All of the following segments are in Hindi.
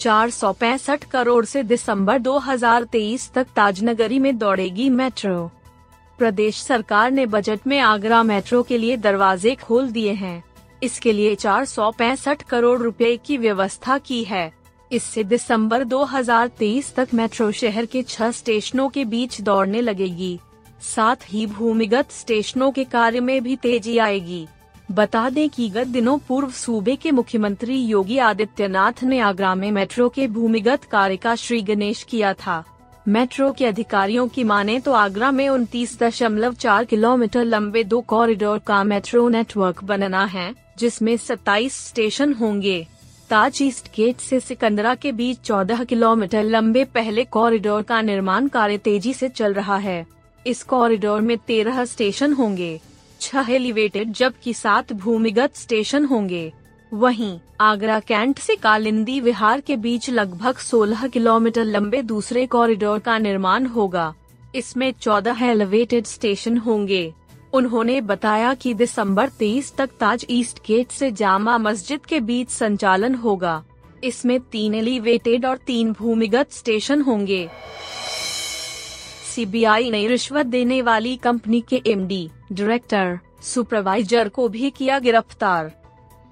चार सौ पैंसठ करोड़ से दिसंबर 2023 तक ताजनगरी में दौड़ेगी मेट्रो। प्रदेश सरकार ने बजट में आगरा मेट्रो के लिए दरवाजे खोल दिए हैं। इसके लिए चार सौ पैंसठ करोड़ रुपए की व्यवस्था की है। इससे दिसंबर 2023 तक मेट्रो शहर के छह स्टेशनों के बीच दौड़ने लगेगी। साथ ही भूमिगत स्टेशनों के कार्य में भी तेज़ी आएगी। बता दें कि गत दिनों पूर्व सूबे के मुख्यमंत्री योगी आदित्यनाथ ने आगरा में मेट्रो के भूमिगत कार्य का श्री गणेश किया था। मेट्रो के अधिकारियों की माने तो आगरा में उनतीस दशमलव चार किलोमीटर लंबे दो कॉरिडोर का मेट्रो नेटवर्क बनना है, जिसमें 27 स्टेशन होंगे। ताज ईस्ट गेट से सिकंदरा के बीच 14 किलोमीटर लंबे पहले कॉरिडोर का निर्माण कार्य तेज़ी से चल रहा है। इस कॉरिडोर में तेरह स्टेशन होंगे। छह एलिवेटेड जबकि सात भूमिगत स्टेशन होंगे। वहीं, आगरा कैंट से कालिंदी विहार के बीच लगभग 16 किलोमीटर लंबे दूसरे कॉरिडोर का निर्माण होगा। इसमें 14 एलिवेटेड स्टेशन होंगे। उन्होंने बताया कि दिसंबर 23 तक ताज ईस्ट गेट से जामा मस्जिद के बीच संचालन होगा। इसमें तीन एलिवेटेड और तीन भूमिगत स्टेशन होंगे। सीबीआई ने रिश्वत देने वाली कंपनी के एमडी, डायरेक्टर सुपरवाइजर को भी किया गिरफ़्तार।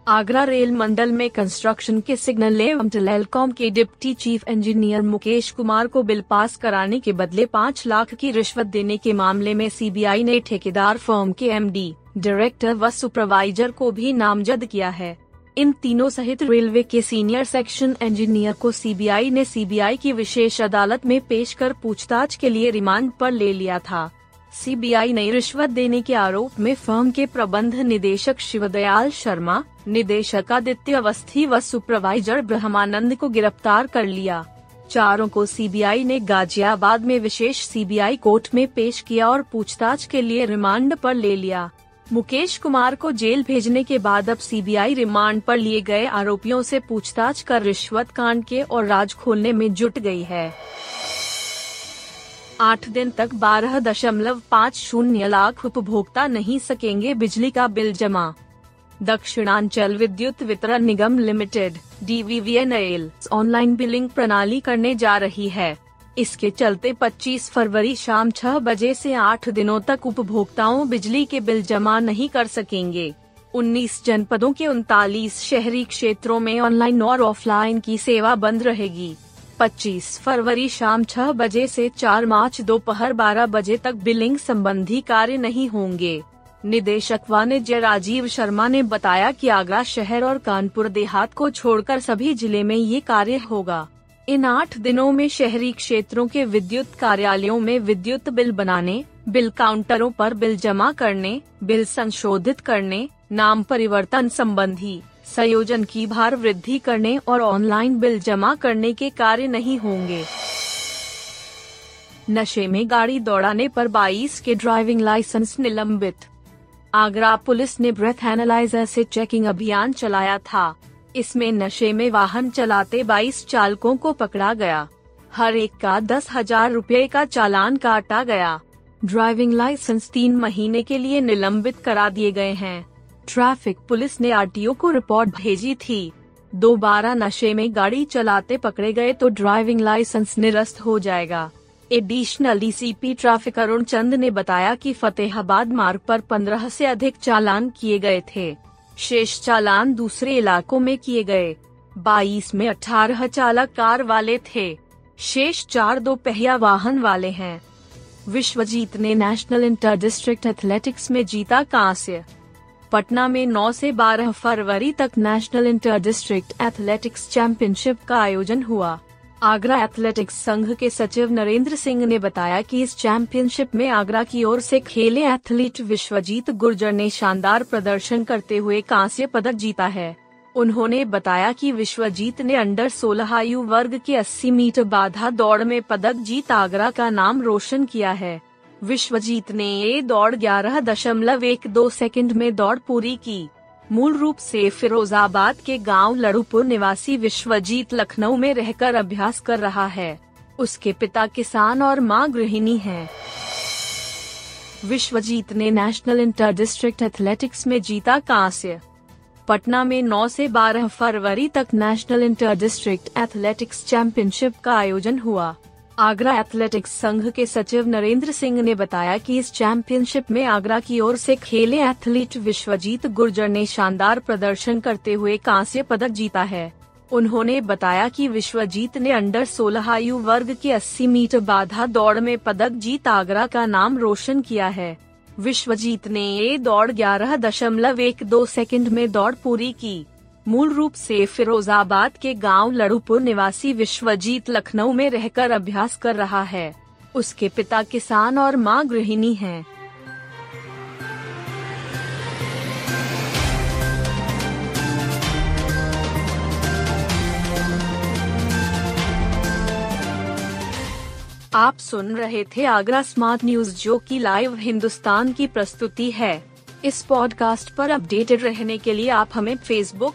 आगरा रेल मंडल में कंस्ट्रक्शन के सिग्नल एवं टेलीकॉम के deputy chief engineer Mukesh Kumar को बिल पास कराने के बदले पाँच लाख की रिश्वत देने के मामले में सीबीआई ने ठेकेदार फर्म के एमडी, डायरेक्टर व सुपरवाइजर को भी नामजद किया है। इन तीनों सहित रेलवे के सीनियर सेक्शन इंजीनियर को सीबीआई ने सीबीआई की विशेष अदालत में पेश कर पूछताछ के लिए रिमांड पर ले लिया था। सीबीआई ने रिश्वत देने के आरोप में फर्म के प्रबंध निदेशक शिवदयाल शर्मा, निदेशक आदित्य अवस्थी व सुपरवाइजर ब्रह्मानंद को गिरफ़्तार कर लिया। चारों को सीबीआई ने गाजियाबाद में विशेष सीबीआई कोर्ट में पेश किया और पूछताछ के लिए रिमांड पर ले लिया। मुकेश कुमार को जेल भेजने के बाद अब सीबीआई रिमांड पर लिए गए आरोपियों से पूछताछ कर रिश्वत कांड के और राज खोलने में जुट गई है। आठ दिन तक बारह दशमलव पाँच शून्य लाख उपभोक्ता नहीं सकेंगे बिजली का बिल जमा। दक्षिणांचल विद्युत वितरण निगम लिमिटेड डी ऑनलाइन बिलिंग प्रणाली करने जा रही है। इसके चलते 25 फरवरी शाम 6 बजे से 8 दिनों तक उपभोक्ताओं बिजली के बिल जमा नहीं कर सकेंगे। 19 जनपदों के उनतालीस शहरी क्षेत्रों में ऑनलाइन और ऑफलाइन की सेवा बंद रहेगी। 25 फरवरी शाम 6 बजे से 4 मार्च दोपहर 12 बजे तक बिलिंग संबंधी कार्य नहीं होंगे। निदेशक वाणिज्य राजीव शर्मा ने बताया कि आगरा शहर और कानपुर देहात को छोड़कर सभी ज़िले में ये कार्य होगा। इन आठ दिनों में शहरी क्षेत्रों के विद्युत कार्यालयों में विद्युत बिल बनाने, बिल काउंटरों पर बिल जमा करने, बिल संशोधित करने, नाम परिवर्तन संबंधी संयोजन की भार वृद्धि करने और ऑनलाइन बिल जमा करने के कार्य नहीं होंगे। नशे में गाड़ी दौड़ाने पर 22 के ड्राइविंग लाइसेंस निलंबित। आगरा पुलिस ने ब्रेथ एनालाइजर से चेकिंग अभियान चलाया था। इसमें नशे में वाहन चलाते 22 चालकों को पकड़ा गया। हर एक का दस हज़ार रूपए का चालान काटा गया। ड्राइविंग लाइसेंस तीन महीने के लिए निलंबित करा दिए गए हैं। ट्रैफ़िक पुलिस ने आरटीओ को रिपोर्ट भेजी थी। दोबारा नशे में गाड़ी चलाते पकड़े गए तो ड्राइविंग लाइसेंस निरस्त हो जाएगा। Additional DCP traffic Arun Chand ने बताया कि फतेहाबाद मार्ग पर 15 से अधिक चालान किए गए थे। शेष चालान दूसरे इलाकों में किए गए। 22 में 18 चालक कार वाले थे। शेष चार दो पहिया वाहन वाले हैं। विश्वजीत ने नेशनल इंटर डिस्ट्रिक्ट एथलेटिक्स में जीता कांस्य। पटना में 9 से 12 फरवरी तक national inter district athletics championship का आयोजन हुआ। आगरा एथलेटिक्स संघ के सचिव नरेंद्र सिंह ने बताया कि इस चैंपियनशिप में आगरा की ओर से खेले एथलीट विश्वजीत गुर्जर ने शानदार प्रदर्शन करते हुए कांस्य पदक जीता है। उन्होंने बताया कि विश्वजीत ने अंडर 16 आयु वर्ग के 80 मीटर बाधा दौड़ में पदक जीत आगरा का नाम रोशन किया है। विश्वजीत ने ये दौड़ ग्यारह दशमलव एक दो सेकेंड में दौड़ पूरी की। मूल रूप से फिरोजाबाद के गाँव लड़ूपुर निवासी विश्वजीत लखनऊ में रहकर अभ्यास कर रहा है। उसके पिता किसान और माँ गृहिणी हैं। विश्वजीत ने नेशनल इंटर डिस्ट्रिक्ट एथलेटिक्स में जीता कांस्य। पटना में 9 से 12 फरवरी तक national inter district athletics championship का आयोजन हुआ। आगरा एथलेटिक्स संघ के सचिव नरेंद्र सिंह ने बताया कि इस चैंपियनशिप में आगरा की ओर से खेले एथलीट विश्वजीत गुर्जर ने शानदार प्रदर्शन करते हुए कांस्य पदक जीता है। उन्होंने बताया कि विश्वजीत ने अंडर 16 आयु वर्ग के 80 मीटर बाधा दौड़ में पदक जीत आगरा का नाम रोशन किया है। विश्वजीत ने ये दौड़ ग्यारह दशमलव एक दो सेकेंड में दौड़ पूरी की। मूल रूप से फिरोजाबाद के गाँव लड़ूपुर निवासी विश्वजीत लखनऊ में रहकर अभ्यास कर रहा है उसके पिता किसान और माँ गृहिणी हैं। आप सुन रहे थे आगरा स्मार्ट न्यूज़ जो की लाइव हिंदुस्तान की प्रस्तुति है इस पॉडकास्ट पर अपडेटेड रहने के लिए आप हमें फेसबुक